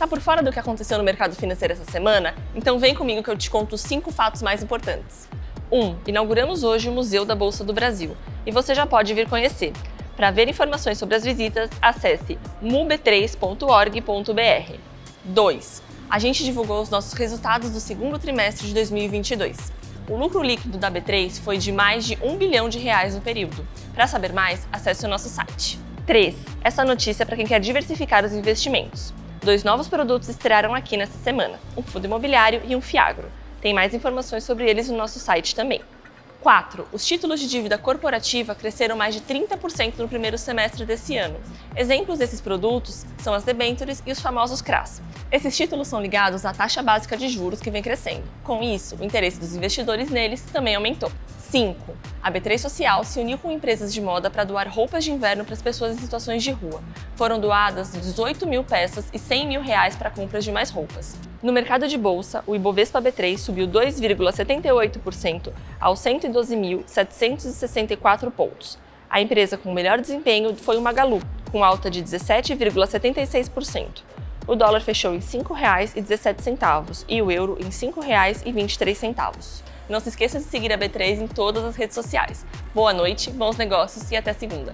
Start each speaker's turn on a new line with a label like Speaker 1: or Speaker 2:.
Speaker 1: Tá por fora do que aconteceu no mercado financeiro essa semana? Então vem comigo que eu te conto os cinco fatos mais importantes. 1. Um, inauguramos hoje o Museu da Bolsa do Brasil e você já pode vir conhecer. Para ver informações sobre as visitas, acesse mub3.org.br. 2. A gente divulgou os nossos resultados do segundo trimestre de 2022. O lucro líquido da B3 foi de mais de 1 bilhão de reais no período. Para saber mais, acesse o nosso site. 3. Essa notícia é para quem quer diversificar os investimentos. Dois novos produtos estrearam aqui nessa semana, um fundo imobiliário e um Fiagro. Tem mais informações sobre eles no nosso site também. 4. Os títulos de dívida corporativa cresceram mais de 30% no primeiro semestre desse ano. Exemplos desses produtos são as debentures e os famosos CRAS. Esses títulos são ligados à taxa básica de juros que vem crescendo. Com isso, o interesse dos investidores neles também aumentou. 5. A B3 Social se uniu com empresas de moda para doar roupas de inverno para as pessoas em situações de rua. Foram doadas 18 mil peças e 100 mil reais para compras de mais roupas. No mercado de bolsa, o Ibovespa B3 subiu 2,78% aos 112.764 pontos. A empresa com melhor desempenho foi o Magalu, com alta de 17,76%. O dólar fechou em R$ 5,17 e o euro em R$ 5,23. Não se esqueça de seguir a B3 em todas as redes sociais. Boa noite, bons negócios e até segunda.